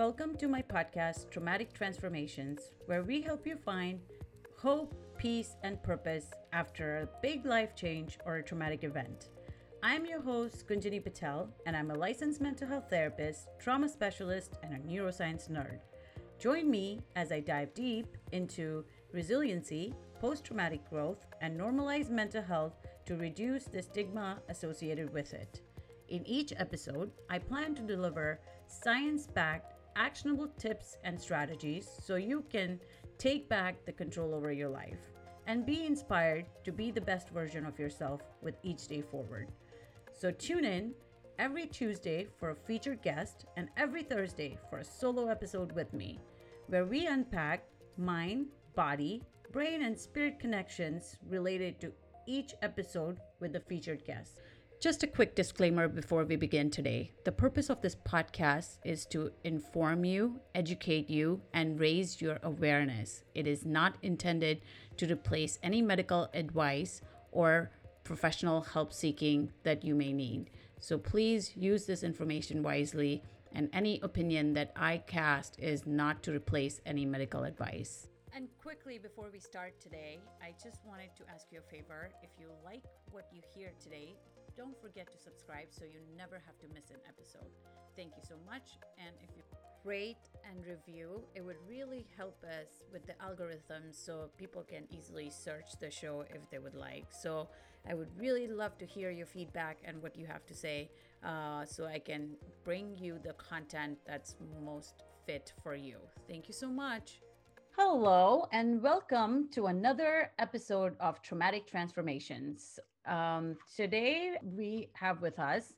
Welcome to my podcast, Traumatic Transformations, where we help you find hope, peace, and purpose after a big life change or a traumatic event. I'm your host, Kunjani Patel, and I'm a licensed mental health therapist, trauma specialist, and a neuroscience nerd. Join me as I dive deep into resiliency, post traumatic growth, and normalize mental health to reduce the stigma associated with it. In each episode, I plan to deliver science backed, actionable tips and strategies so you can take back the control over your life and be inspired to be the best version of yourself with each day forward. So tune in every Tuesday for a featured guest and every Thursday for a solo episode with me, where we unpack mind, body, brain, and spirit connections related to each episode with the featured guest. Just a quick disclaimer before we begin today. The purpose of this podcast is to inform you, educate you, and raise your awareness. It is not intended to replace any medical advice or professional help seeking that you may need. So please use this information wisely, and any opinion that I cast is not to replace any medical advice. And quickly before we start today, I just wanted to ask you a favor. If you like what you hear today, don't forget to subscribe so you never have to miss an episode. Thank you so much. And if you rate and review, it would really help us with the algorithm so people can easily search the show if they would like. So I would really love to hear your feedback and what you have to say uh, so I can bring you the content that's most fit for you. Thank you so much. Hello, and welcome to another episode of Traumatic Transformations. Um, today we have with us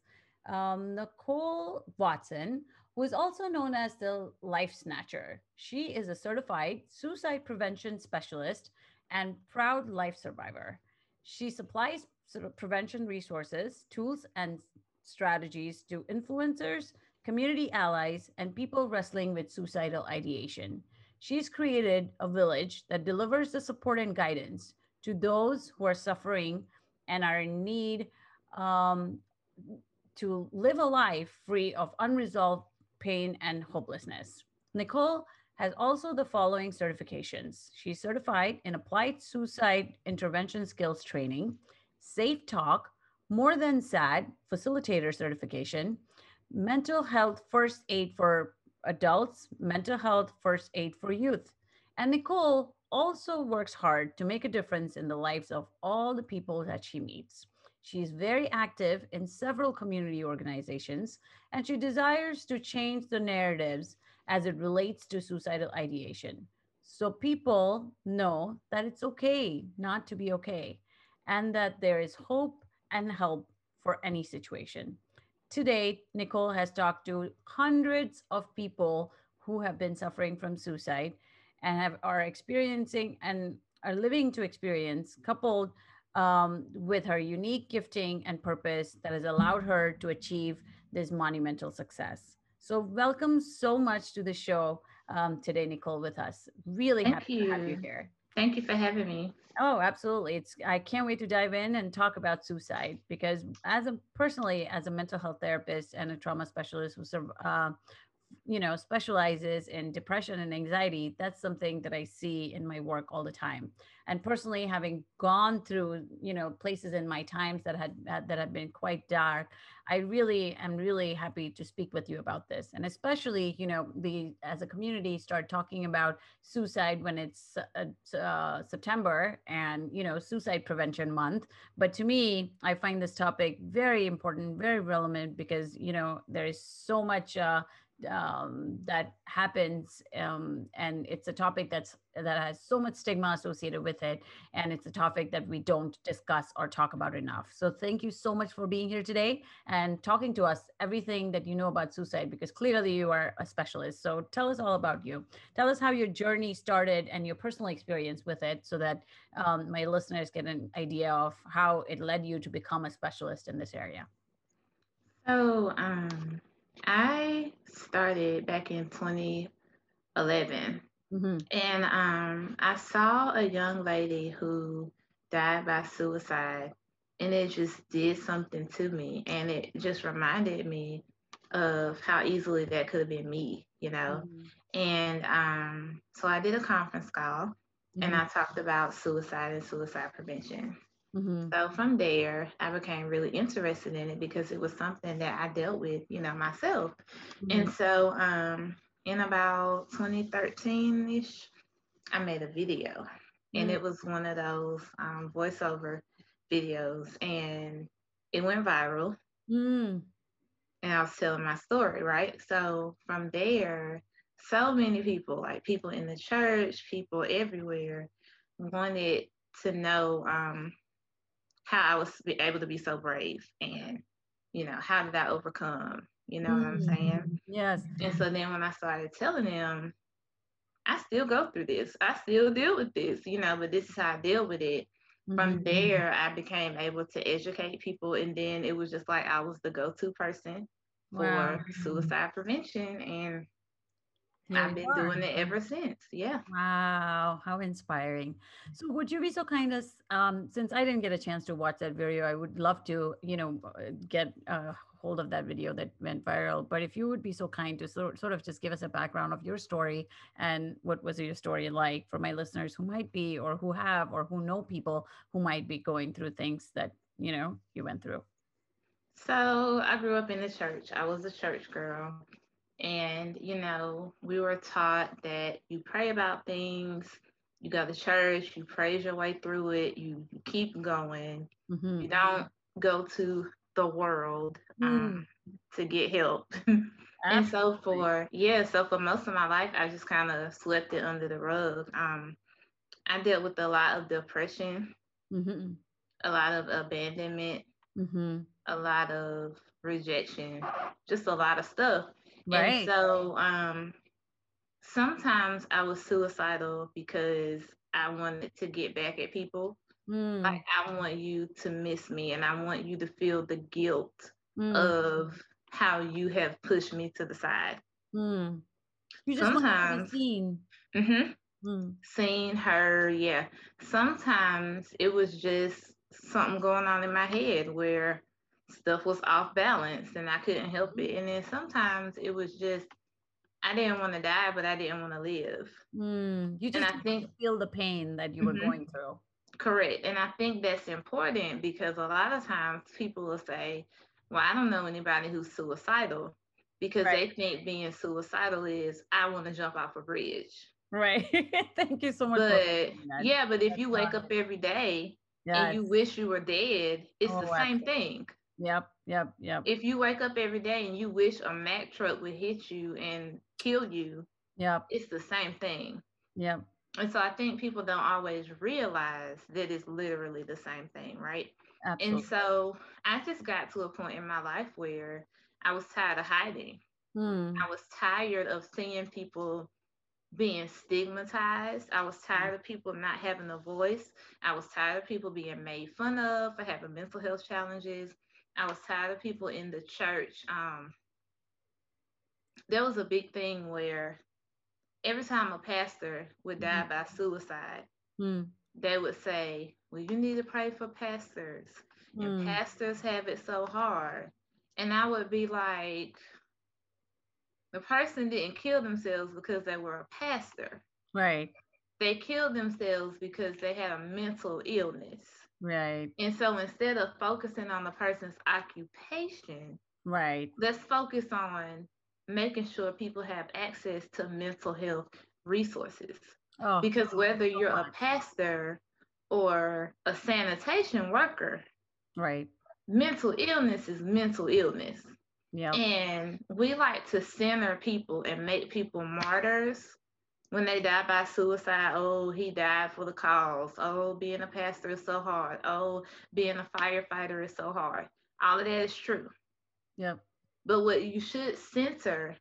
um, Na'Kole Watson, who is also known as the Life Snatcher. She is a certified suicide prevention specialist and proud life survivor. She supplies sort of prevention resources, tools, and strategies to influencers, community allies, and people wrestling with suicidal ideation. She's created a village that delivers the support and guidance to those who are suffering and are in need um, to live a life free of unresolved pain and hopelessness. Na'Kole has also the following certifications. She's certified in applied suicide intervention skills training, SafeTALK, more than sad facilitator certification, mental health first aid for adults, mental health first aid for youth. And Na'Kole also works hard to make a difference in the lives of all the people that she meets. She is very active in several community organizations, and she desires to change the narratives as it relates to suicidal ideation. So people know that it's okay not to be okay, and that there is hope and help for any situation. Today, Na'Kole has talked to hundreds of people who have been suffering from suicide and have are experiencing and are living to experience, coupled um, with her unique gifting and purpose that has allowed her to achieve this monumental success. So, welcome so much to the show um, today, Na'Kole, with us. Really Thank happy you. to have you here. Thank you for having me. Oh, absolutely. It's I can't wait to dive in and talk about suicide because as a personally as a mental health therapist and a trauma specialist who uh, you know specializes in depression and anxiety that's something that i see in my work all the time. And personally having gone through you know places in my times that had that have been quite dark i really am really happy to speak with you about this. And especially you know the as a community start talking about suicide when it's uh, uh, september and you know suicide prevention month. But to me i find this topic very important very relevant because you know there is so much uh, um, that happens um, and it's a topic that's that has so much stigma associated with it and it's a topic that we don't discuss or talk about enough. So thank you so much for being here today and talking to us everything that you know about suicide because clearly you are a specialist. So tell us all about you. Tell us how your journey started and your personal experience with it so that um, my listeners get an idea of how it led you to become a specialist in this area. So um I started back in 2011. Mm-hmm. And um, I saw a young lady who died by suicide, and it just did something to me. And it just reminded me of how easily that could have been me. you know. Mm-hmm. And um, so I did a conference call mm-hmm. and I talked about suicide and suicide prevention. Mm-hmm. So from there, I became really interested in it because it was something that I dealt with, you know, myself. And mm-hmm. so um, in about 2013 ish, I made a video and mm. it was one of those um, voiceover videos and it went viral. Mm. And I was telling my story, right? So from there, so many people, like people in the church, people everywhere, wanted to know um, how I was able to be so brave and, you know, how did I overcome? You know mm. what I'm mm-hmm. saying? Yes. And so then when I started telling them, I still go through this. I still deal with this, you know, but this is how I deal with it. Mm-hmm. From there, I became able to educate people. And then it was just like I was the go to person for wow. suicide prevention. And I've been doing it ever since. Yeah. Wow. How inspiring. So would you be so kind as um since I didn't get a chance to watch that video, I would love to, you know, uh, get a hold of that video that went viral. But if you would be so kind to sort, sort of just give us a background of your story and what was your story like for my listeners who might be or who have or who know people who might be going through things that, you know, you went through. So I grew up in the church. I was a church girl. And, you know, we were taught that you pray about things, you go to church, you praise your way through it, you, you keep going. Mm-hmm. You don't go to the world um, mm. to get help. and so for yeah, so for most of my life, I just kind of swept it under the rug. Um, I dealt with a lot of depression, mm-hmm. a lot of abandonment, mm-hmm. a lot of rejection, just a lot of stuff. Right. And so um, sometimes I was suicidal because I wanted to get back at people. Mm. Like I want you to miss me and I want you to feel the guilt mm. of how you have pushed me to the side. Mm. You just sometimes seen. Mm-hmm, mm. Seen her, yeah. Sometimes it was just something going on in my head where stuff was off balance and I couldn't help it. And then sometimes it was just I didn't want to die, but I didn't want to live. Mm, you just and I think, feel the pain that you were mm-hmm. going through. Correct. And I think that's important because a lot of times people will say, Well, I don't know anybody who's suicidal because right. they think being suicidal is I want to jump off a bridge. Right. Thank you so much. But yeah, but if that's you wake up every day and you wish you were dead, it's oh, the same absolutely. thing. Yep, yep, yep. If you wake up every day and you wish a Mack truck would hit you and kill you, yep, it's the same thing. Yep. And so I think people don't always realize that it's literally the same thing, right? Absolutely. And so I just got to a point in my life where I was tired of hiding. Hmm. I was tired of seeing people being stigmatized. I was hmm. tired of people not having a voice. I was tired of people being made fun of for having mental health challenges. I was tired of people in the church. Um, there was a big thing where every time a pastor would die mm-hmm. by suicide, mm. they would say, Well, you need to pray for pastors. Mm. And pastors have it so hard. And I would be like, the person didn't kill themselves because they were a pastor. Right. They killed themselves because they had a mental illness. Right. And so instead of focusing on the person's occupation, right. Let's focus on making sure people have access to mental health resources. Oh. Because oh, whether you're a pastor or a sanitation worker, right. Mental illness is mental illness. Yeah. And we like to center people and make people martyrs when they die by suicide, oh, he died for the cause. Oh, being a pastor is so hard. Oh, being a firefighter is so hard. All of that is true. Yep. But what you should center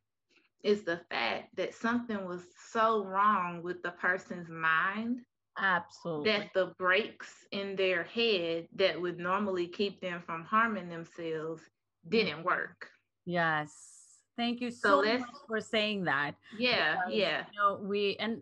is the fact that something was so wrong with the person's mind. Absolutely. That the brakes in their head that would normally keep them from harming themselves didn't work. Yes. Thank you so, so much for saying that. Yeah, because, yeah. You know, we and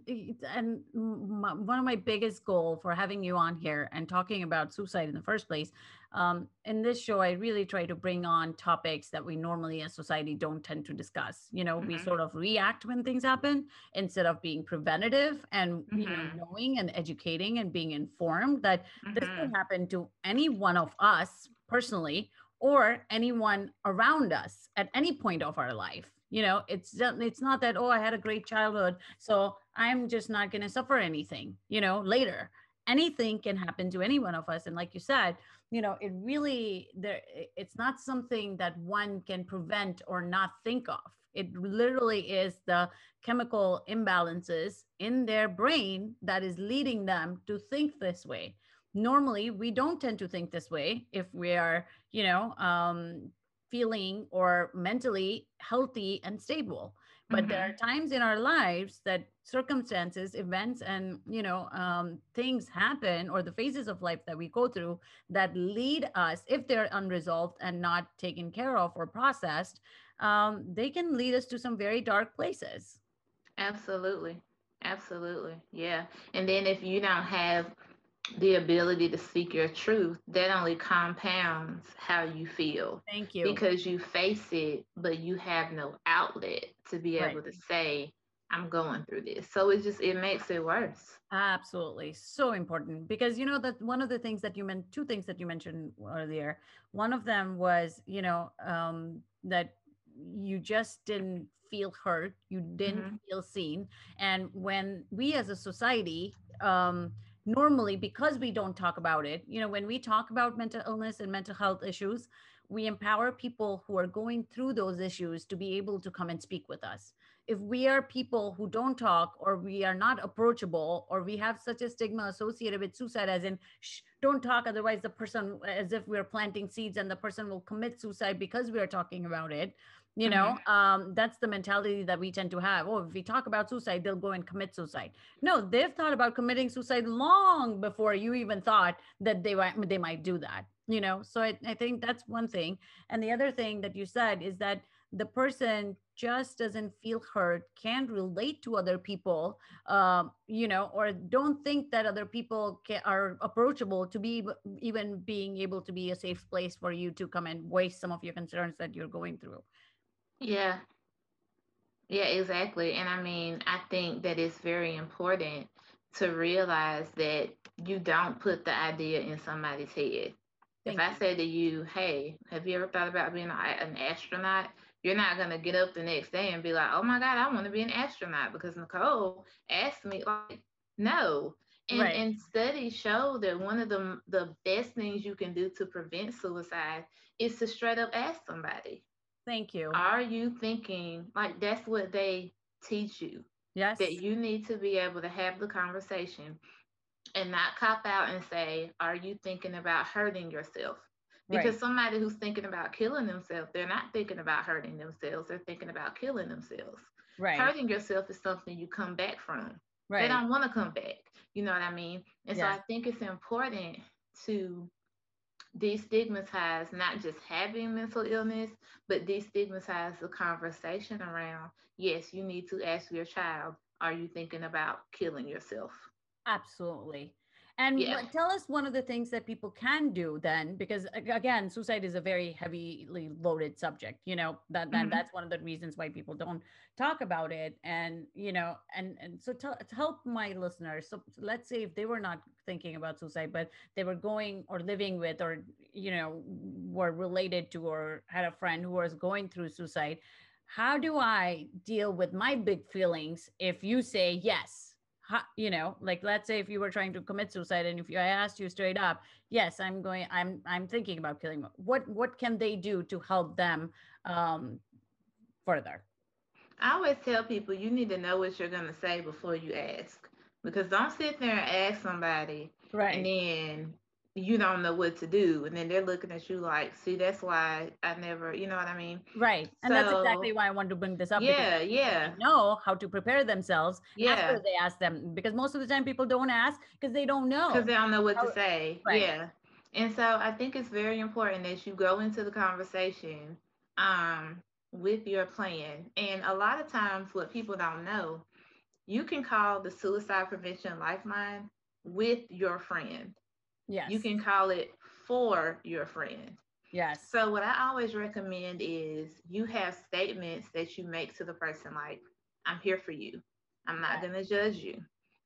and my, one of my biggest goal for having you on here and talking about suicide in the first place. Um, in this show, I really try to bring on topics that we normally as society don't tend to discuss. You know, mm-hmm. we sort of react when things happen instead of being preventative and mm-hmm. you know mm-hmm. knowing and educating and being informed that mm-hmm. this can happen to any one of us personally or anyone around us at any point of our life. You know it's it's not that oh i had a great childhood so i'm just not going to suffer anything you know later. Anything can happen to any one of us and like you said you know it really there it's not something that one can prevent or not think of. It literally is the chemical imbalances in their brain that is leading them to think this way normally we don't tend to think this way if we are you know um, feeling or mentally healthy and stable. But mm-hmm. there are times in our lives that circumstances events and you know um, things happen or the phases of life that we go through that lead us if they're unresolved and not taken care of or processed um, they can lead us to some very dark places. Absolutely. Absolutely. Yeah. And then if you don't have the ability to seek your truth, that only compounds how you feel. Thank you. Because you face it, but you have no outlet to be right. able to say, I'm going through this. So it just it makes it worse. Absolutely. So important. Because you know that one of the things that you meant two things that you mentioned earlier. One of them was, you know, um, that you just didn't feel heard, you didn't mm-hmm. feel seen. And when we as a society um normally because we don't talk about it you know when we talk about mental illness and mental health issues we empower people who are going through those issues to be able to come and speak with us. If we are people who don't talk or we are not approachable or we have such a stigma associated with suicide as in Shh, don't talk otherwise the person as if we're planting seeds and the person will commit suicide because we are talking about it you know mm-hmm. um, that's the mentality that we tend to have. Oh if we talk about suicide they'll go and commit suicide. No they've thought about committing suicide long before you even thought that they might they might do that you know? So I, I think that's one thing. And the other thing that you said is that the person just doesn't feel heard can't relate to other people um, you know or don't think that other people can, are approachable to be even being able to be a safe place for you to come and voice some of your concerns that you're going through yeah. Yeah, exactly. And I mean, I think that it's very important to realize that you don't put the idea in somebody's head. Thank if you. I say to you, hey, have you ever thought about being an astronaut? You're not going to get up the next day and be like, oh my God, I want to be an astronaut because Na'Kole asked me, like, no. And, right. and studies show that one of the, the best things you can do to prevent suicide is to straight up ask somebody. Thank you. Are you thinking like that's what they teach you? Yes. That you need to be able to have the conversation and not cop out and say, Are you thinking about hurting yourself? Because right. somebody who's thinking about killing themselves, they're not thinking about hurting themselves, they're thinking about killing themselves. Right. Hurting yourself is something you come back from. Right. They don't want to come back. You know what I mean? And so I think it's important to destigmatize not just having mental illness, but destigmatize the conversation around yes, you need to ask your child, are you thinking about killing yourself? Absolutely. And yeah. tell us one of the things that people can do then, because again, suicide is a very heavily loaded subject. You know that, that mm-hmm. that's one of the reasons why people don't talk about it. And you know, and and so to, to help my listeners. So let's say if they were not thinking about suicide, but they were going or living with, or you know, were related to, or had a friend who was going through suicide. How do I deal with my big feelings if you say yes? You know like let's say if you were trying to commit suicide and if you, i asked you straight up yes i'm going i'm i'm thinking about killing what what can they do to help them um further? I always tell people you need to know what you're going to say before you ask because don't sit there and ask somebody right. and then you don't know what to do and then they're looking at you like see that's why i never you know what i mean right and so, that's exactly why i want to bring this up yeah yeah know how to prepare themselves yeah. after they ask them because most of the time people don't ask because they don't know because they don't know what to say right. yeah and so i think it's very important that you go into the conversation um with your plan. And a lot of times, what people don't know, you can call the Suicide Prevention Lifeline with your friend. Yes. You can call it for your friend. Yes. So, what I always recommend is you have statements that you make to the person like, I'm here for you. I'm not going to judge you.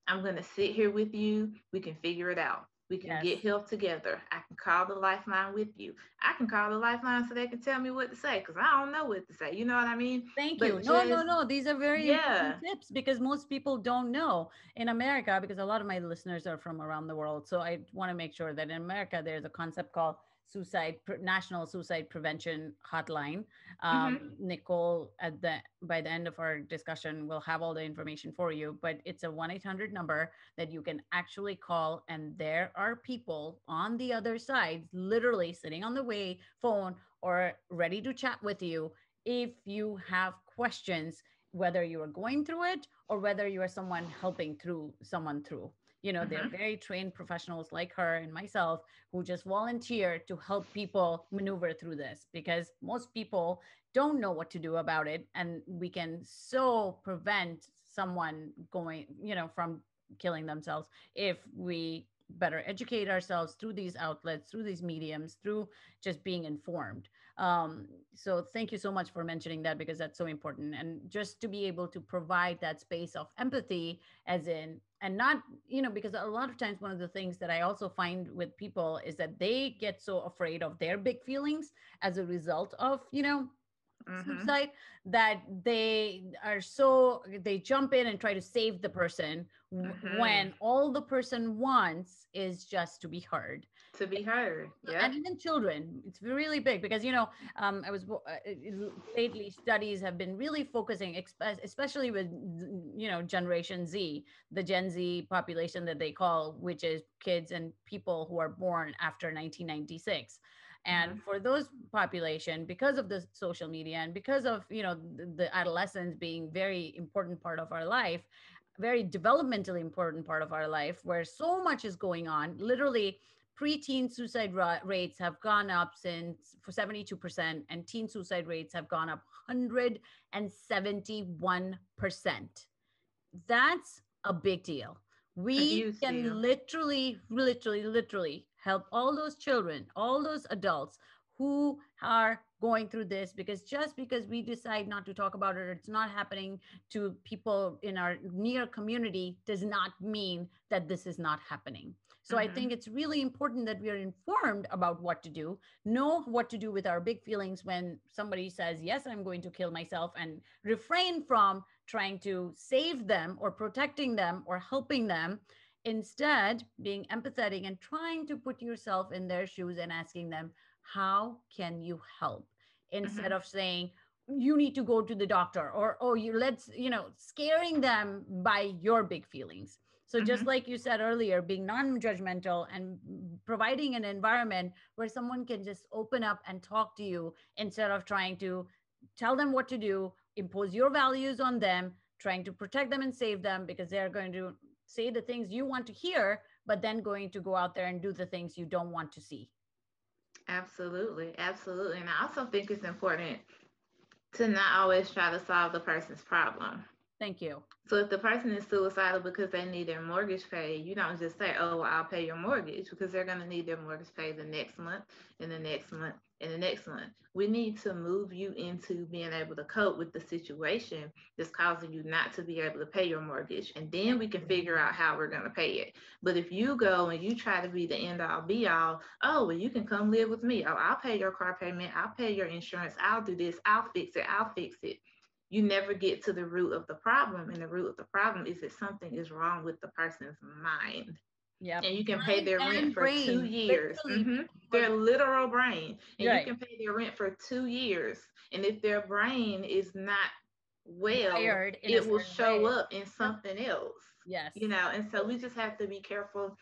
I'm going to sit here with you. We can figure it out. We can yes. get help together. I can call the lifeline with you. I can call the lifeline so they can tell me what to say because I don't know what to say. You know what I mean? Thank but you. Just, no, no, no. These are very yeah. tips because most people don't know in America because a lot of my listeners are from around the world. So I want to make sure that in America there's a concept called suicide national suicide prevention hotline um, mm-hmm. Na'Kole at the by the end of our discussion will have all the information for you but it's a 1-800 number that you can actually call and there are people on the other side literally sitting on the way phone or ready to chat with you if you have questions whether you are going through it or whether you are someone helping through someone through you know mm-hmm. they're very trained professionals like her and myself who just volunteer to help people maneuver through this because most people don't know what to do about it and we can so prevent someone going you know from killing themselves if we better educate ourselves through these outlets through these mediums through just being informed um, so thank you so much for mentioning that because that's so important and just to be able to provide that space of empathy as in and not you know because a lot of times one of the things that i also find with people is that they get so afraid of their big feelings as a result of you know mm-hmm. suicide that they are so they jump in and try to save the person mm-hmm. when all the person wants is just to be heard to be heard yeah and even children it's really big because you know um, i was uh, lately studies have been really focusing especially with you know generation z the gen z population that they call which is kids and people who are born after 1996 and mm-hmm. for those population because of the social media and because of you know the, the adolescence being very important part of our life very developmentally important part of our life where so much is going on literally preteen suicide rates have gone up since for 72% and teen suicide rates have gone up 171% that's a big deal. We can deal. literally literally literally help all those children, all those adults who are going through this because just because we decide not to talk about it it's not happening to people in our near community does not mean that this is not happening so mm-hmm. i think it's really important that we are informed about what to do know what to do with our big feelings when somebody says yes i'm going to kill myself and refrain from trying to save them or protecting them or helping them Instead, being empathetic and trying to put yourself in their shoes and asking them, how can you help? Instead mm-hmm. of saying, you need to go to the doctor or oh you let's you know scaring them by your big feelings so mm-hmm. just like you said earlier being non-judgmental and providing an environment where someone can just open up and talk to you instead of trying to tell them what to do impose your values on them trying to protect them and save them because they're going to say the things you want to hear, but then going to go out there and do the things you don't want to see. Absolutely. Absolutely. And I also think it's important to not always try to solve the person's problem. Thank you. So if the person is suicidal because they need their mortgage paid, you don't just say, "Oh, well, I'll pay your mortgage," because they're going to need their mortgage paid the next month, and the next month, and the next month. We need to move you into being able to cope with the situation that's causing you not to be able to pay your mortgage, and then we can figure out how we're going to pay it. But if you go and you try to be the end all be all, oh, well, you can come live with me. Oh, I'll pay your car payment. I'll pay your insurance. I'll do this. I'll fix it. I'll fix it you never get to the root of the problem. And the root of the problem is that something is wrong with the person's mind. Yeah. And you can pay their rent for brain. two years. Mm-hmm. Their literal brain. And right. you can pay their rent for two years. And if their brain is not well, it will show way. up in something else. Yes. You know, and so we just have to be careful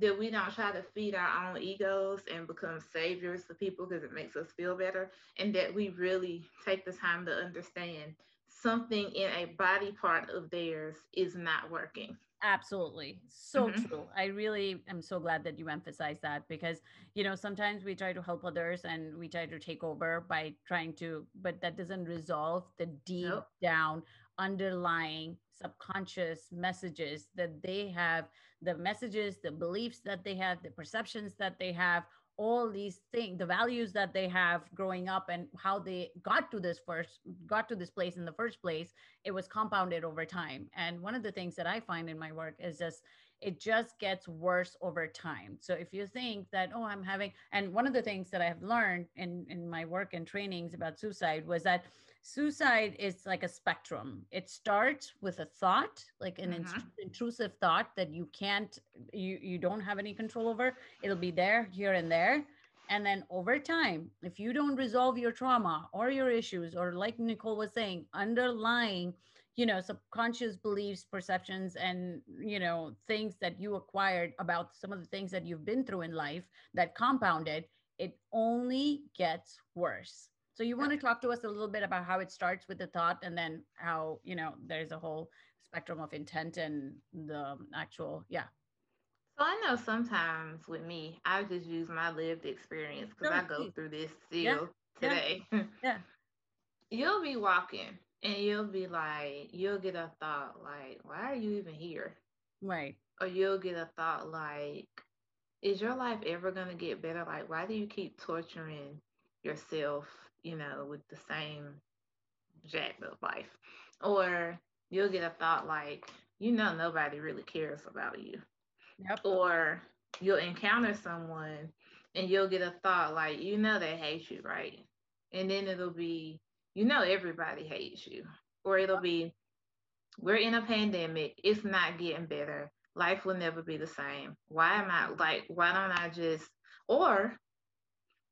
that we don't try to feed our own egos and become saviors to people because it makes us feel better. And that we really take the time to understand something in a body part of theirs is not working. Absolutely. So mm-hmm. true. I really am so glad that you emphasize that because, you know, sometimes we try to help others and we try to take over by trying to, but that doesn't resolve the deep nope. down underlying subconscious messages that they have, the messages, the beliefs that they have, the perceptions that they have, all these things the values that they have growing up and how they got to this first got to this place in the first place it was compounded over time. And one of the things that i find in my work is just it just gets worse over time. So if you think that oh i'm having and one of the things that i have learned in in my work and trainings about suicide was that suicide is like a spectrum. It starts with a thought like an mm-hmm. intrusive thought that you can't you you don't have any control over. It'll be there here and there. And then over time if you don't resolve your trauma or your issues or like Na'Kole was saying underlying you know subconscious beliefs perceptions and you know things that you acquired about some of the things that you've been through in life that compounded it only gets worse so you want to talk to us a little bit about how it starts with the thought and then how, you know, there's a whole spectrum of intent and the um, actual, yeah. So I know sometimes with me, I just use my lived experience because. I go through this still yeah. today. Yeah. yeah. You'll be walking and you'll be like, you'll get a thought like, why are you even here? Right. Or you'll get a thought like, is your life ever going to get better? Like, why do you keep torturing yourself you know, with the same jacked up life. Or you'll get a thought like, you know, nobody really cares about you. Yep. Or you'll encounter someone and you'll get a thought like, you know, they hate you, right? And then it'll be, you know, everybody hates you. Or it'll be, we're in a pandemic. It's not getting better. Life will never be the same. Why am I like, why don't I just, or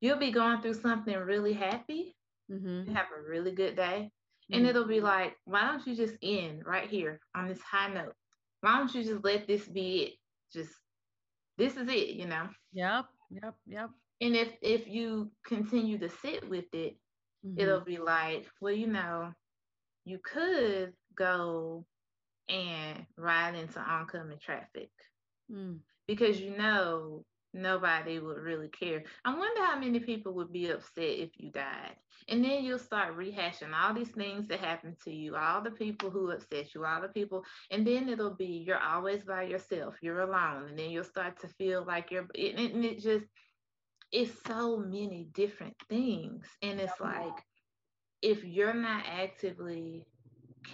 you'll be going through something really happy, mm-hmm. have a really good day, mm-hmm. and it'll be like, why don't you just end right here on this high note? Why don't you just let this be it? Just this is it, you know? Yep, yep, yep. And if if you continue to sit with it, mm-hmm. it'll be like, well, you know, you could go and ride into oncoming traffic. Mm. Because you know nobody would really care. I wonder how many people would be upset if you died. And then you'll start rehashing all these things that happened to you, all the people who upset you, all the people, and then it'll be you're always by yourself, you're alone, and then you'll start to feel like you're, and it just, it's so many different things. And it's like, if you're not actively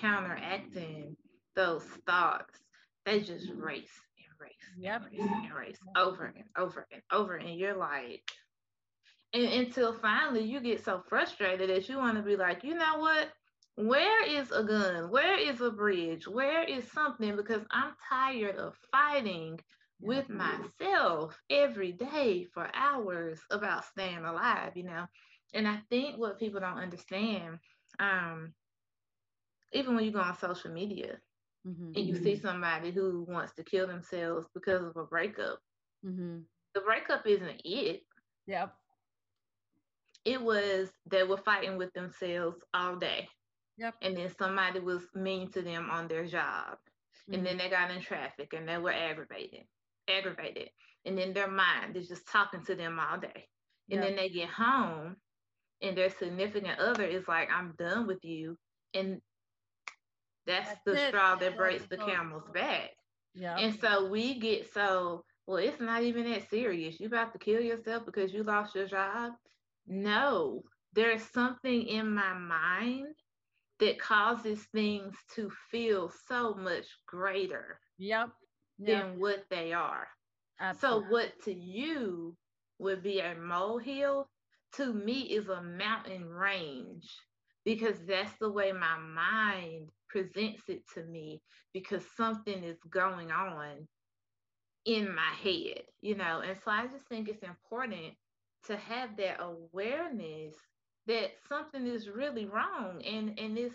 counteracting those thoughts, they just race race, yep. race, and race over and over and over. And you're like, and until finally you get so frustrated that you want to be like, you know what? Where is a gun? Where is a bridge? Where is something? Because I'm tired of fighting with myself every day for hours about staying alive, you know? And I think what people don't understand, um, even when you go on social media, mm-hmm. and you see somebody who wants to kill themselves because of a breakup, mm-hmm. the breakup isn't it. Yep. It was they were fighting with themselves all day. Yep. And then somebody was mean to them on their job. Mm-hmm. And then they got in traffic and they were aggravated. Aggravated. And then their mind is just talking to them all day. And yep. then they get home and their significant other is like, I'm done with you. And that's, That's the it. straw that breaks the camel's back. Yeah. And so we get so, well, it's not even that serious. You about to kill yourself because you lost your job? No, there's something in my mind that causes things to feel so much greater yep. yep. than what they are. Absolutely. So, what to you would be a molehill, to me is a mountain range because that's the way my mind presents it to me because something is going on in my head, you know. And so I just think it's important to have that awareness that something is really wrong and and it's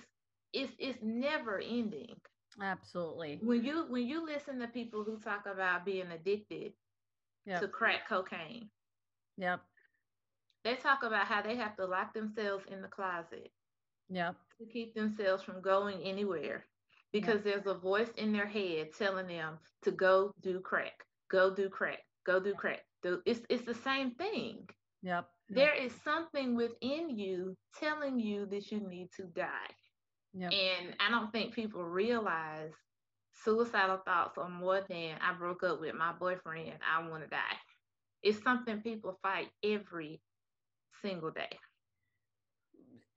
it's it's never ending. Absolutely. When you when you listen to people who talk about being addicted yep. to crack cocaine. Yep. They talk about how they have to lock themselves in the closet Yep. To keep themselves from going anywhere because yep. there's a voice in their head telling them to go do crack, go do crack, go do crack. It's, it's the same thing. Yep. There is something within you telling you that you need to die. Yep. And I don't think people realize suicidal thoughts are more than I broke up with my boyfriend, I want to die. It's something people fight every single day.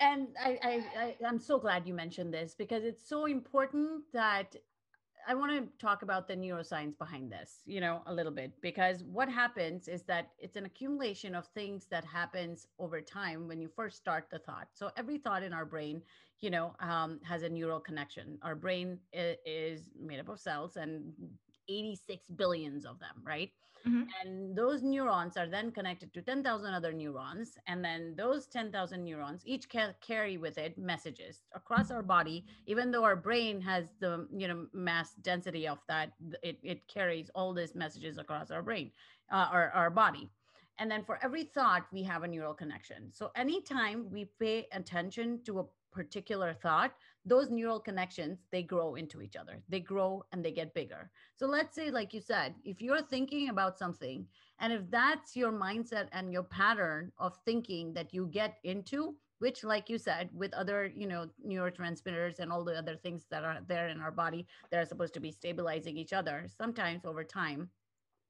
And I, I, I, I'm so glad you mentioned this because it's so important that I want to talk about the neuroscience behind this, you know, a little bit, because what happens is that it's an accumulation of things that happens over time when you first start the thought. So every thought in our brain, you know, um, has a neural connection. Our brain is made up of cells and 86 billions of them, right? Mm-hmm. And those neurons are then connected to 10,000 other neurons. And then those 10,000 neurons each ca- carry with it messages across our body. Even though our brain has the you know mass density of that, it, it carries all these messages across our brain, uh, our, our body. And then for every thought, we have a neural connection. So anytime we pay attention to a particular thought those neural connections they grow into each other. They grow and they get bigger. So let's say like you said if you're thinking about something and if that's your mindset and your pattern of thinking that you get into which like you said with other you know neurotransmitters and all the other things that are there in our body that are supposed to be stabilizing each other sometimes over time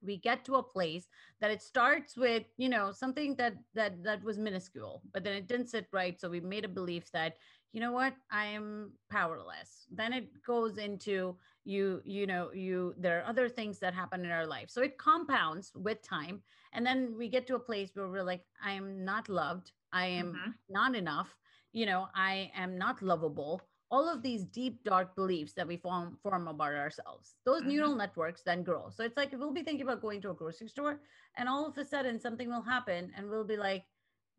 we get to a place that it starts with you know something that that that was minuscule but then it didn't sit right. So we made a belief that you know what? I am powerless. Then it goes into you you know you there are other things that happen in our life. So it compounds with time. And then we get to a place where we're like i am not loved. I am mm-hmm. not enough. You know i am not lovable. All of these deep dark beliefs that we form form about ourselves. Those mm-hmm. neural networks then grow. So it's like we'll be thinking about going to a grocery store and all of a sudden something will happen and we'll be like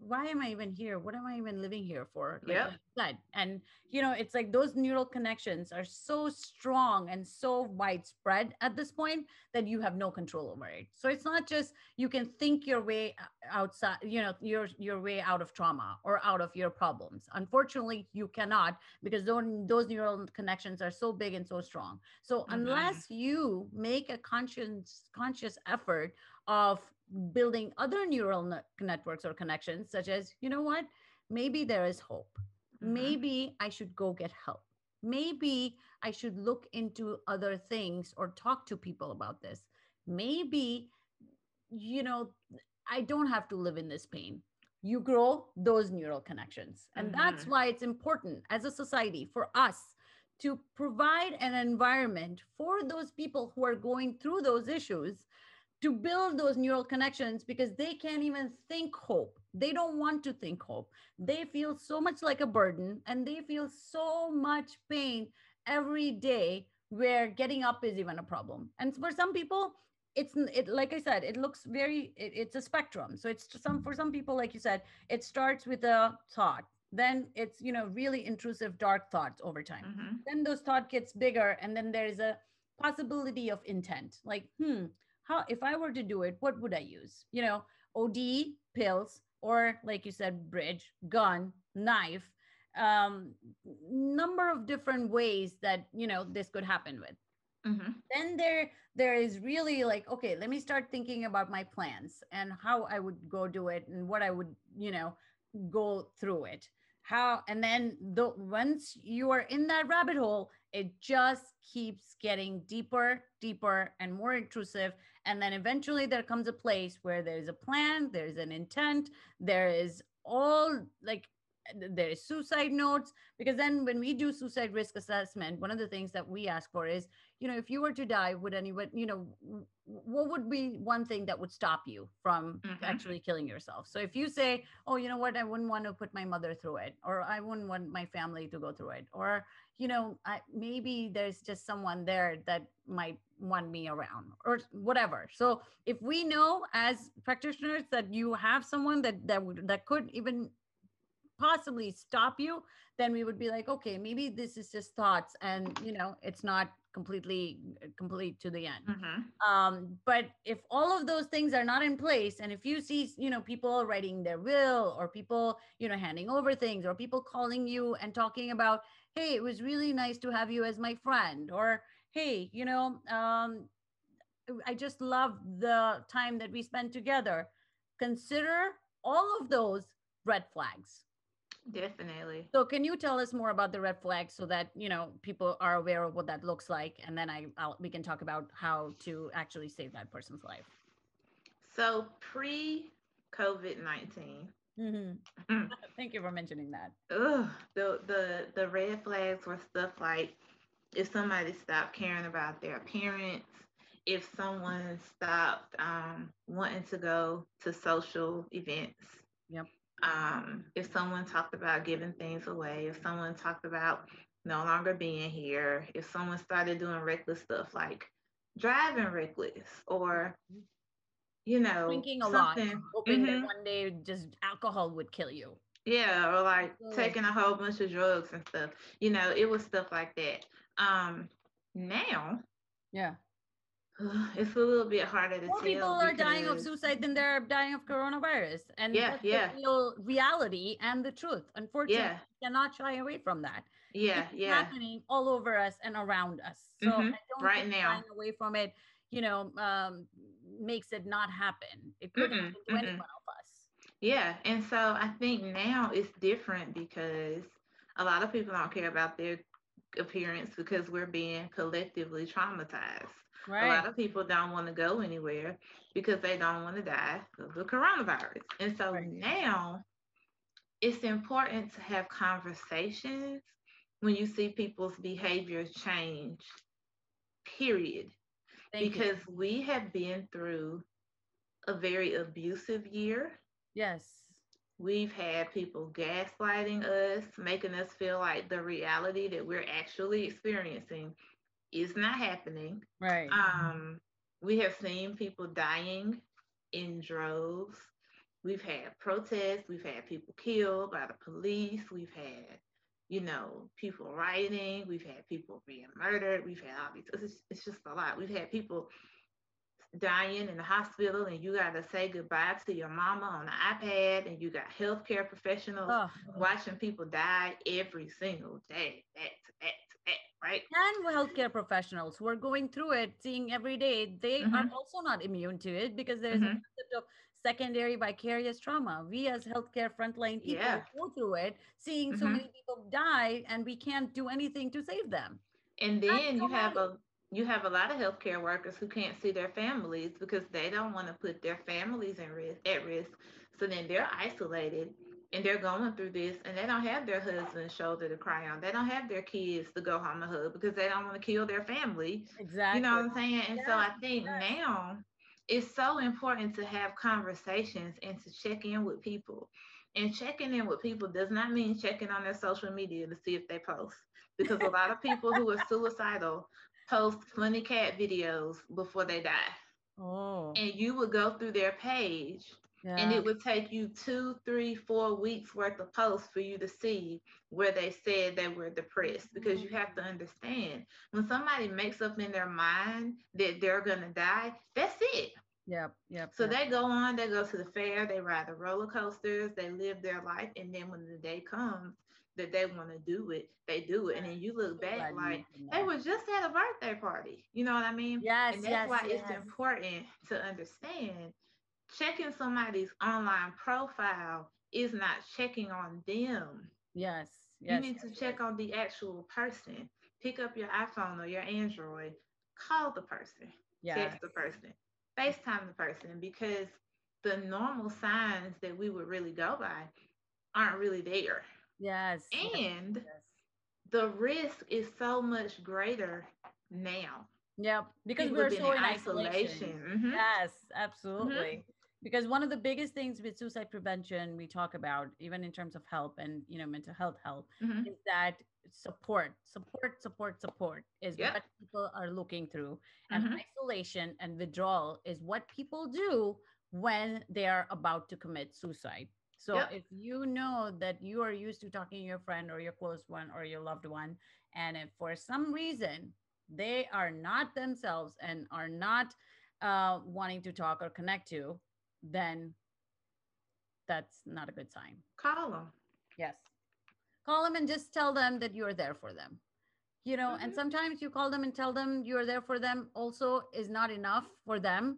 why am I even here? What am I even living here for? Like yeah. That. And, you know, it's like those neural connections are so strong and so widespread at this point that you have no control over it. So it's not just you can think your way outside, you know, your, your way out of trauma or out of your problems. Unfortunately, you cannot because those, those neural connections are so big and so strong. So mm-hmm. unless you make a conscious, conscious effort of building other neural ne- networks or connections, such as, you know what, maybe there is hope. Mm-hmm. Maybe I should go get help. Maybe I should look into other things or talk to people about this. Maybe, you know, I don't have to live in this pain. You grow those neural connections. And mm-hmm. that's why it's important as a society for us to provide an environment for those people who are going through those issues to build those neural connections because they can't even think hope. They don't want to think hope. They feel so much like a burden and they feel so much pain every day where getting up is even a problem. And for some people, it's it like I said, it looks very it, it's a spectrum. So it's some for some people, like you said, it starts with a thought. Then it's you know really intrusive dark thoughts over time. Mm-hmm. Then those thought gets bigger, and then there's a possibility of intent. Like, hmm, how if i were to do it what would i use? You know od pills or like you said bridge gun knife um number of different ways that you know this could happen with. Mm-hmm. then there there is really like okay let me start thinking about my plans and how i would go do it and what i would you know go through it. How and then the once you are in that rabbit hole it just keeps getting deeper deeper and more intrusive and then eventually there comes a place where there's a plan there's an intent there is all like there is suicide notes because then when we do suicide risk assessment one of the things that we ask for is you know if you were to die would anyone you know what would be one thing that would stop you from mm-hmm. actually killing yourself? So if you say oh you know what? I wouldn't want to put my mother through it or i wouldn't want my family to go through it or you know I, maybe there's just someone there that might want me around or whatever. So if we know as practitioners that you have someone that that would that could even possibly stop you then we would be like okay maybe this is just thoughts and you know it's not completely complete to the end Mm-hmm. um, but if all of those things are not in place and if you see you know people writing their will or people you know handing over things or people calling you and talking about hey it was really nice to have you as my friend or hey you know um, i just love the time that we spent together consider all of those red flags Definitely. so can you tell us more about the red flags so that you know people are aware of what that looks like, and then I I'll, we can talk about how to actually save that person's life. So pre COVID 19, Mm-hmm. Thank you for mentioning that. ugh, the, the, the red flags were stuff like if somebody stopped caring about their appearance, if someone stopped um, wanting to go to social events. Yep. Um, if someone talked about giving things away, if someone talked about no longer being here, if someone started doing reckless stuff like driving reckless or you know Drinking a lot, something- hoping Mhm. that one day just alcohol would kill you. Yeah, or like taking a whole bunch of drugs and stuff. You know, it was stuff like that. Um, now Yeah. it's a little bit harder to More tell. people are dying of suicide than they're dying of coronavirus, and Yeah, that's yeah. the real reality and the truth. Unfortunately, Yeah. we cannot shy away from that. Yeah, it's yeah, happening all over us and around us. So Mhm, I don't right now. shying away from it, you know, um, makes it not happen. It could Mm-mm, happen to any mm-mm. one of us. yeah. And so I think now it's different because a lot of people don't care about their appearance because we're being collectively traumatized. A lot of people don't want to go anywhere because they don't want to die of the coronavirus. And so Right. now it's important to have conversations when you see people's behavior change, period. Thank you. because we have been through a very abusive year. Yes. We've had people gaslighting us, making us feel like the reality that we're actually experiencing is not happening. Right. Um, we have seen people dying in droves. We've had protests. We've had people killed by the police. We've had, you know, people rioting. We've had people being murdered. We've had all these. It's, it's just a lot. We've had people dying in the hospital, and you got to say goodbye to your mama on the iPad, and you got healthcare professionals Oh, watching people die every single day, back to back to back, right? and healthcare professionals who are going through it, seeing every day, they are Mhm. also not immune to it because there's a Mhm. concept of secondary vicarious trauma. We as healthcare frontline people Yeah. go through it, seeing so Mhm. many people die, and we can't do anything to save them. And That's then you have a you have a lot of healthcare workers who can't see their families because they don't want to put their families in risk at risk. So then they're isolated and they're going through this and they don't have their husband's shoulder to cry on. They don't have their kids to go home and hug because they don't want to kill their family. Exactly. You know what I'm saying? And so I think yes. now it's so important to have conversations and to check in with people. And checking in with people does not mean checking on their social media to see if they post. Because a lot of people who are suicidal post funny cat videos before they die. oh, And you would go through their page yeah. and it would take you two, three, four weeks worth of posts for you to see where they said they were depressed. Because you have to understand when somebody makes up in their mind that they're gonna die, that's it. Yep. Yep. So yep. they go on, they go to the fair, they ride the roller coasters, they live their life, and then when the day comes that they want to do it, they do it. And then you look back like they were just at a birthday party. You know what I mean? Yes. and that's yes. why yes. it's important to understand checking somebody's online profile is not checking on them. Yes. you Yes. need to yes, check yes. on the actual person. Pick up your iPhone or your Android, call the person, text the person, FaceTime the person because the normal signs that we would really go by aren't really there. Yes. And the risk is so much greater now. Yep. Because People we're so in isolation. Mhm. Yes, absolutely. Because one of the biggest things with suicide prevention we talk about, even in terms of help and you know mental health help, Mhm. is that support, support, support, support is Yep. what people are looking through, and Mhm. isolation and withdrawal is what people do when they are about to commit suicide. So Yep. if you know that you are used to talking to your friend or your close one or your loved one, and if for some reason they are not themselves and are not uh, wanting to talk or connect to, then that's not a good sign. Call them. Yes. Call them and just tell them that you're there for them. You know, mm-hmm. and sometimes you call them and tell them you're there for them also is not enough for them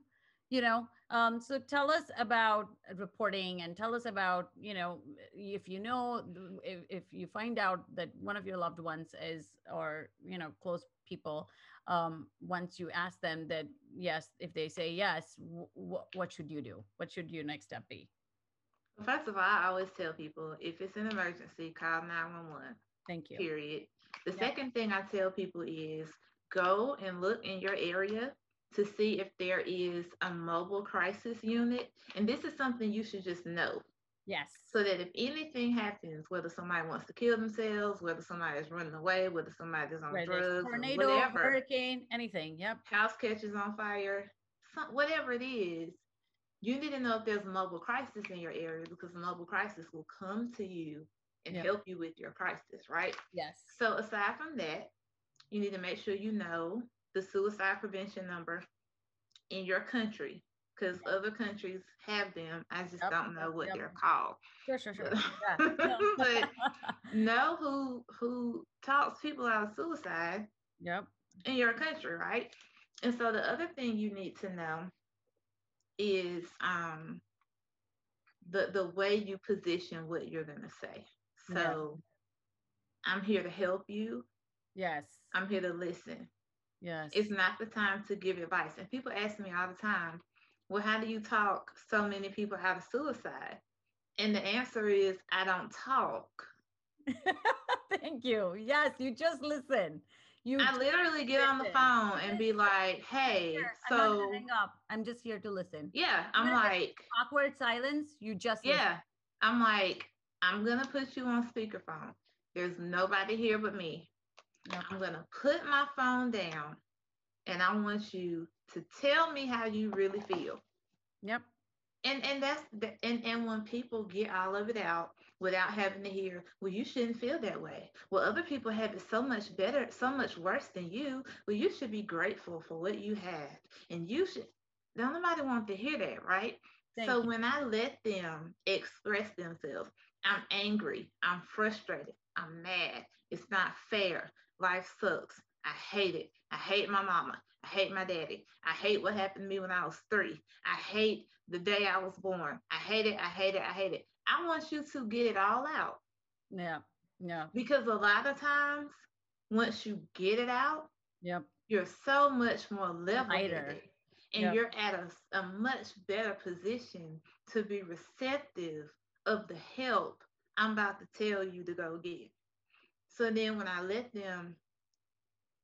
you know um, so tell us about reporting and tell us about you know if you know if, if you find out that one of your loved ones is or you know close people um, once you ask them that yes if they say yes w- what should you do what should your next step be first of all i always tell people if it's an emergency call 911 thank you period the second thing i tell people is go and look in your area to see if there is a mobile crisis unit. And this is something you should just know. Yes. So that if anything happens, whether somebody wants to kill themselves, whether somebody is running away, whether somebody's on right, drugs, tornado, whatever, hurricane, anything. Yep. House catches on fire, some, whatever it is, you need to know if there's a mobile crisis in your area because the mobile crisis will come to you and yep. help you with your crisis, right? Yes. So aside from that, you need to make sure you know the suicide prevention number in your country because other countries have them. I just yep, don't know what yep. they're called. Sure, sure, sure. but know who who talks people out of suicide. Yep. In your country, right? And so the other thing you need to know is um the the way you position what you're gonna say. So yeah. I'm here to help you. Yes. I'm here to listen. Yes. It's not the time to give advice. And people ask me all the time, well, how do you talk so many people have suicide? And the answer is, I don't talk. Thank you. Yes, you just listen. You I literally get listen. on the phone and be like, hey, so I'm hang up. I'm just here to listen. Yeah. I'm like awkward silence. You just listen. Yeah. I'm like, I'm gonna put you on speakerphone. There's nobody here but me. I'm going to put my phone down and I want you to tell me how you really feel. Yep. And and that's the, and and when people get all of it out without having to hear, well, you shouldn't feel that way. Well, other people have it so much better, so much worse than you. Well, you should be grateful for what you have, and you should. Nobody wants to hear that, right? Thank so you. when I let them express themselves, I'm angry, I'm frustrated, I'm mad. It's not fair. Life sucks. I hate it. I hate my mama. I hate my daddy. I hate what happened to me when I was three. I hate the day I was born. I hate it. I hate it. I hate it. I want you to get it all out. Yeah. Yeah. Because a lot of times, once you get it out, yep. you're so much more level and yep. you're at a, a much better position to be receptive of the help I'm about to tell you to go get. So then when I let them,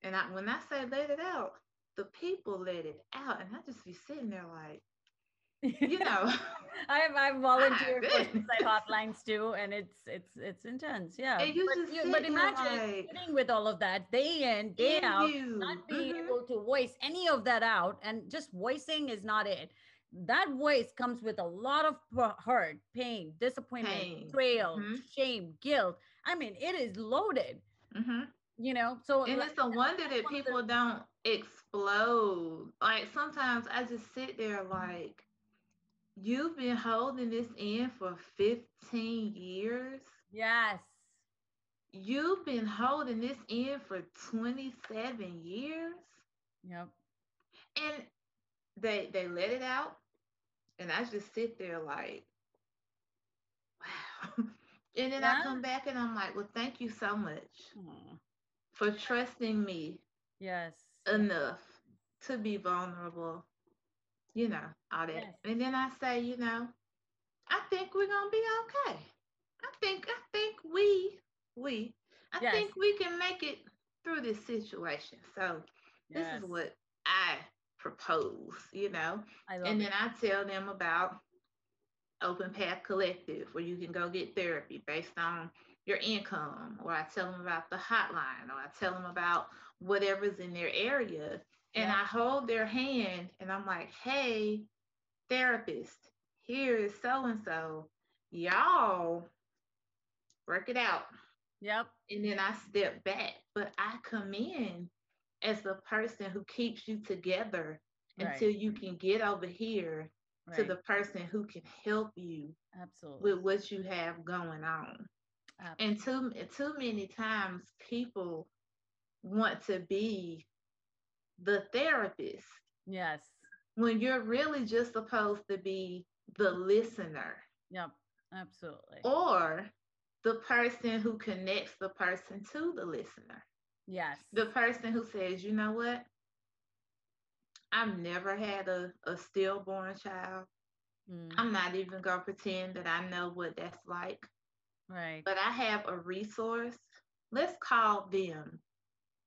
and I, when I say let it out, the people let it out, and I just be sitting there like, you know, I've I've volunteered for suicide hotlines too, and it's it's it's intense, yeah. But, you, but imagine like, sitting with all of that day in day out, you. not being mm-hmm. able to voice any of that out, and just voicing is not it. That voice comes with a lot of hurt, pain, disappointment, pain. betrayal, mm-hmm. shame, guilt. I mean, it is loaded. Mm-hmm. You know, so and it's a wonder that people don't explode. Like sometimes I just sit there like, you've been holding this in for 15 years. Yes. You've been holding this in for 27 years. Yep. And they they let it out and I just sit there like, wow. And then yeah. I come back and I'm like, well, thank you so much Aww. for trusting me. Yes. Enough to be vulnerable, you know, all that. Yes. And then I say, you know, I think we're gonna be okay. I think I think we we I yes. think we can make it through this situation. So yes. this is what I propose, you know. and then it. I tell them about Open Path Collective, where you can go get therapy based on your income, or I tell them about the hotline, or I tell them about whatever's in their area. And yeah. I hold their hand and I'm like, hey, therapist, here is so and so. Y'all work it out. Yep. And then I step back, but I come in as the person who keeps you together right. until you can get over here right. to the person who can help you absolutely with what you have going on. Absolutely. And too too many times people want to be the therapist. Yes. When you're really just supposed to be the listener. Yep, absolutely. Or the person who connects the person to the listener. Yes. The person who says, you know what? I've never had a, a stillborn child. Mm. I'm not even going to pretend that I know what that's like. Right. But I have a resource. Let's call them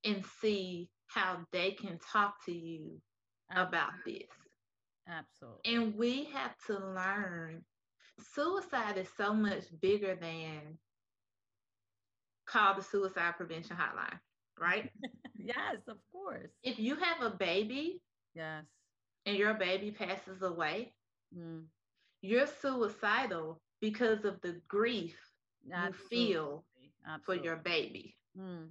and see how they can talk to you about this. Absolutely. And we have to learn suicide is so much bigger than call the suicide prevention hotline, right? yes, of course. If you have a baby, yes, and your baby passes away, mm. you're suicidal because of the grief Absolutely. you feel Absolutely. for your baby. Mm.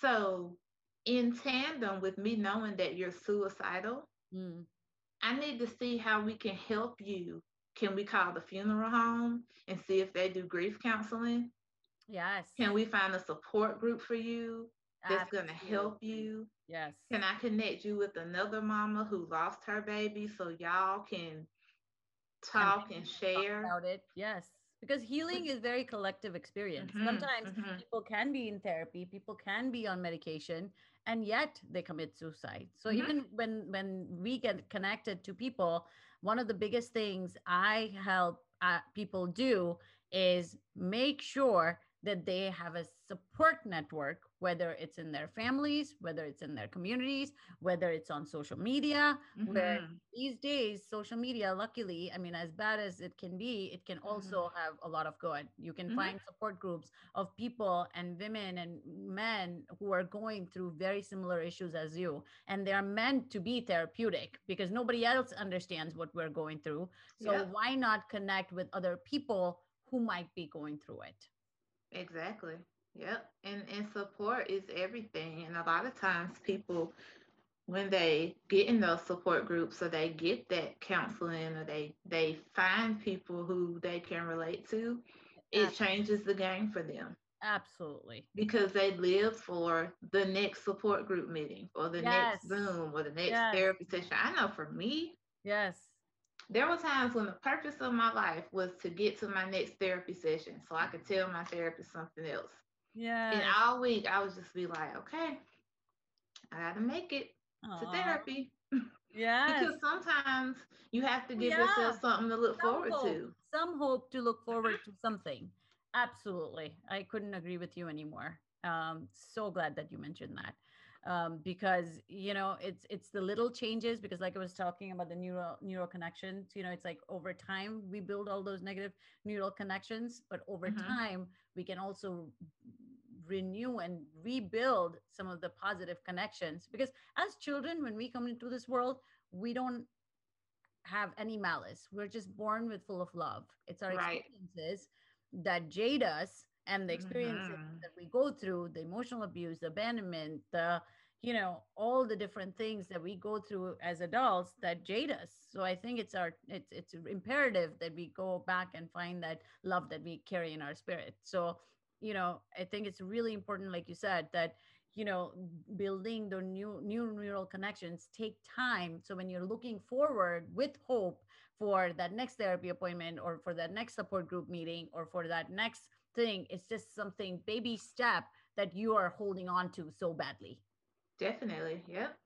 So, in tandem with me knowing that you're suicidal, mm. I need to see how we can help you. Can we call the funeral home and see if they do grief counseling? Yes. Can we find a support group for you that's going to help you? Yes. Can I connect you with another mama who lost her baby so y'all can talk and, and share about it? Yes. Because healing is very collective experience. Mm-hmm, Sometimes mm-hmm. people can be in therapy, people can be on medication, and yet they commit suicide. So mm-hmm. even when when we get connected to people, one of the biggest things I help uh, people do is make sure that they have a support network, whether it's in their families, whether it's in their communities, whether it's on social media, mm-hmm. where these days, social media, luckily, I mean, as bad as it can be, it can also mm-hmm. have a lot of good. You can mm-hmm. find support groups of people and women and men who are going through very similar issues as you. And they are meant to be therapeutic because nobody else understands what we're going through. So yeah. why not connect with other people who might be going through it? Exactly. Yep. And and support is everything. And a lot of times people when they get in those support groups or they get that counseling or they they find people who they can relate to, it Absolutely. changes the game for them. Absolutely. Because they live for the next support group meeting or the yes. next Zoom or the next yes. therapy session. I know for me, yes, there were times when the purpose of my life was to get to my next therapy session so I could tell my therapist something else. Yeah. And all week I was just be like, okay, I gotta make it Aww. to therapy. Yeah. because sometimes you have to give yeah. yourself something to look Some forward hope. to. Some hope to look forward to something. Absolutely. I couldn't agree with you anymore. Um, so glad that you mentioned that um, because you know it's it's the little changes because like i was talking about the neural neural connections you know it's like over time we build all those negative neural connections but over mm-hmm. time we can also renew and rebuild some of the positive connections. Because as children when we come into this world we don't have any malice. We're just born with full of love. It's our right. experiences that jade us and the experiences mm-hmm. that we go through the emotional abuse the abandonment the you know all the different things that we go through as adults that jade us. So i think it's our it's it's imperative that we go back and find that love that we carry in our spirit. So you know i think it's really important like you said that you know building the new new neural connections take time. So when you're looking forward with hope for that next therapy appointment or for that next support group meeting or for that next thing it's just something baby step that you are holding on to so badly. Definitely yep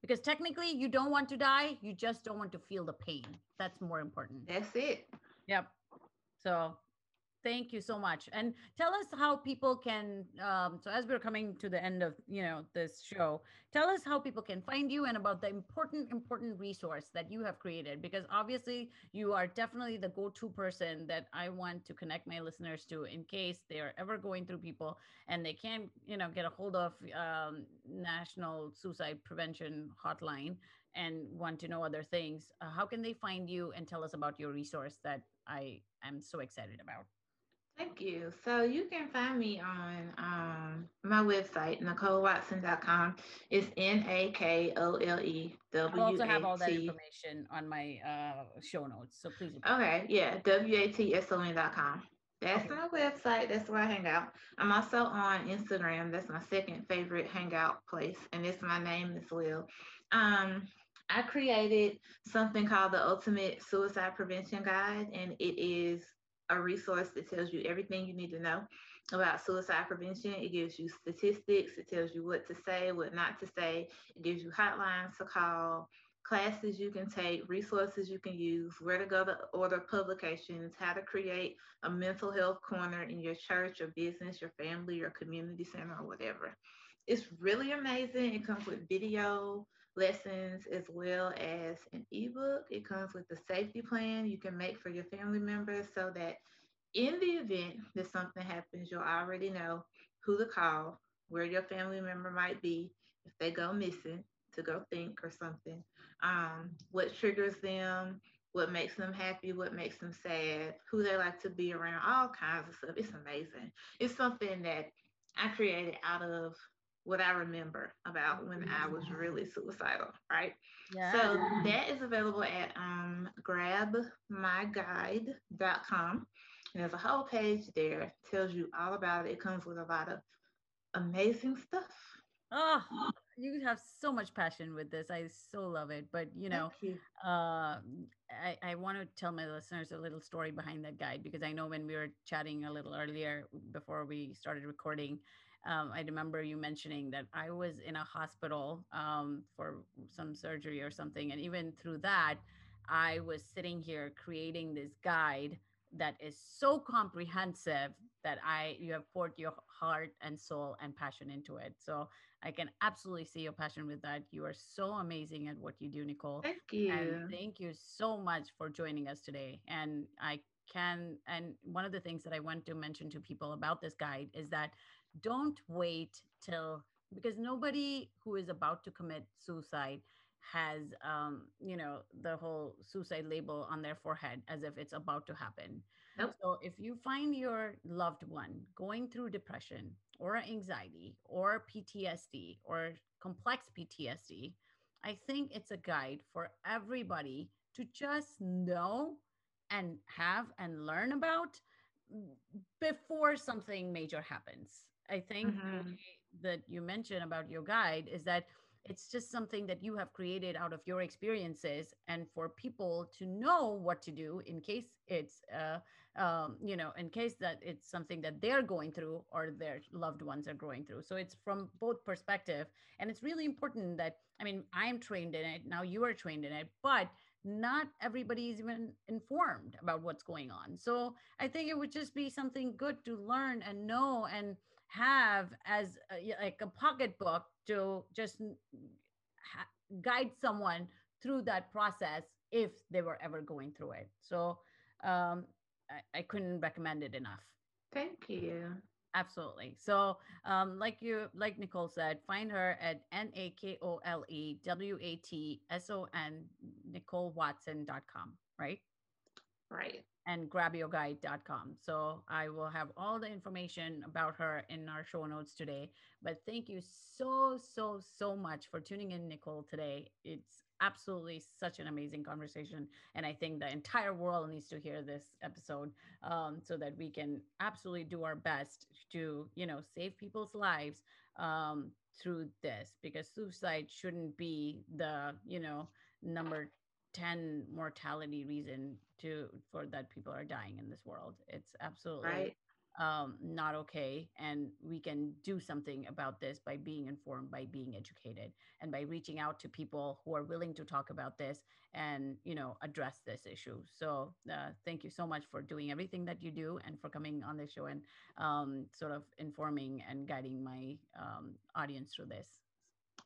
because technically you don't want to die you just don't want to feel the pain. That's more important. That's it. Yep. So Thank you so much. And tell us how people can. Um, so as we're coming to the end of you know this show, tell us how people can find you and about the important important resource that you have created because obviously you are definitely the go-to person that I want to connect my listeners to in case they are ever going through people and they can't you know get a hold of um, National Suicide Prevention Hotline and want to know other things. Uh, how can they find you and tell us about your resource that I am so excited about? Thank you. So you can find me on um, my website, NaKoleWatson.com. It's N A K O L E W. I'll also have all that information on my uh, show notes. So please. Okay. Yeah. W A T S O N.com. That's okay. my website. That's where I hang out. I'm also on Instagram. That's my second favorite hangout place, and it's my name as well. Um, I created something called the Ultimate Suicide Prevention Guide, and it is a resource that tells you everything you need to know about suicide prevention. It gives you statistics, it tells you what to say, what not to say, it gives you hotlines to call, classes you can take, resources you can use, where to go to order publications, how to create a mental health corner in your church your business, your family, your community center, or whatever. It's really amazing. It comes with video lessons as well as an ebook. It comes with a safety plan you can make for your family members so that in the event that something happens, you'll already know who to call, where your family member might be if they go missing to go think or something, um, what triggers them, what makes them happy, what makes them sad, who they like to be around, all kinds of stuff. It's amazing. It's something that I created out of what I remember about when I was really suicidal, right? Yeah. So that is available at um, grabmyguide.com. And there's a whole page there, tells you all about it. It comes with a lot of amazing stuff. Oh, you have so much passion with this. I so love it. But you know, you. Uh, I, I want to tell my listeners a little story behind that guide because I know when we were chatting a little earlier before we started recording, um, I remember you mentioning that I was in a hospital um, for some surgery or something. And even through that, I was sitting here creating this guide that is so comprehensive that I you have poured your heart and soul and passion into it. So I can absolutely see your passion with that. You are so amazing at what you do, Na'Kole. Thank you. And thank you so much for joining us today. And I can and one of the things that I want to mention to people about this guide is that don't wait till because nobody who is about to commit suicide has um you know the whole suicide label on their forehead as if it's about to happen nope. so if you find your loved one going through depression or anxiety or ptsd or complex ptsd i think it's a guide for everybody to just know and have and learn about before something major happens. I think mm-hmm. that you mentioned about your guide is that it's just something that you have created out of your experiences and for people to know what to do in case it's uh, um, you know in case that it's something that they're going through or their loved ones are going through. So it's from both perspective and it's really important that i mean i'm trained in it. Now you are trained in it but not everybody is even informed about what's going on so i think it would just be something good to learn and know and have as a, like a pocketbook to just ha- guide someone through that process if they were ever going through it. So um, I, I couldn't recommend it enough. Thank you. Absolutely. So, um, like you, like Na'Kole said, find her at N A K O L E W A T S O N, NaKoleWatson.com, right? Right and grabyourguide.com. So I will have all the information about her in our show notes today. But thank you so, so, so much for tuning in, Na'Kole, today. It's absolutely such an amazing conversation. And I think the entire world needs to hear this episode um, so that we can absolutely do our best to, you know, save people's lives um, through this because suicide shouldn't be the, you know, number 10 mortality reason to for that people are dying in this world. It's absolutely right. um, not okay and we can do something about this by being informed by being educated and by reaching out to people who are willing to talk about this and you know address this issue. So uh, thank you so much for doing everything that you do and for coming on the show and um, sort of informing and guiding my um, audience through this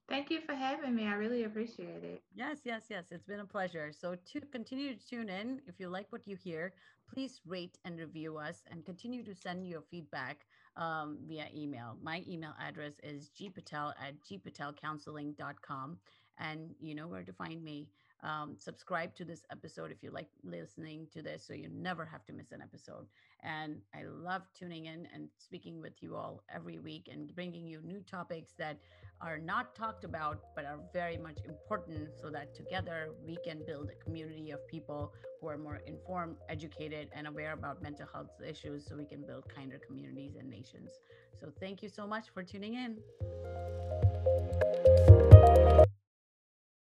Thank you for having me. I really appreciate it. Yes, yes, yes. It's been a pleasure. So, to continue to tune in, if you like what you hear, please rate and review us and continue to send your feedback um, via email. My email address is gpatel at gpatelcounseling.com. and you know where to find me. Um, subscribe to this episode if you like listening to this so you never have to miss an episode. And I love tuning in and speaking with you all every week and bringing you new topics that are not talked about but are very much important so that together we can build a community of people who are more informed, educated, and aware about mental health issues so we can build kinder communities and nations. So thank you so much for tuning in.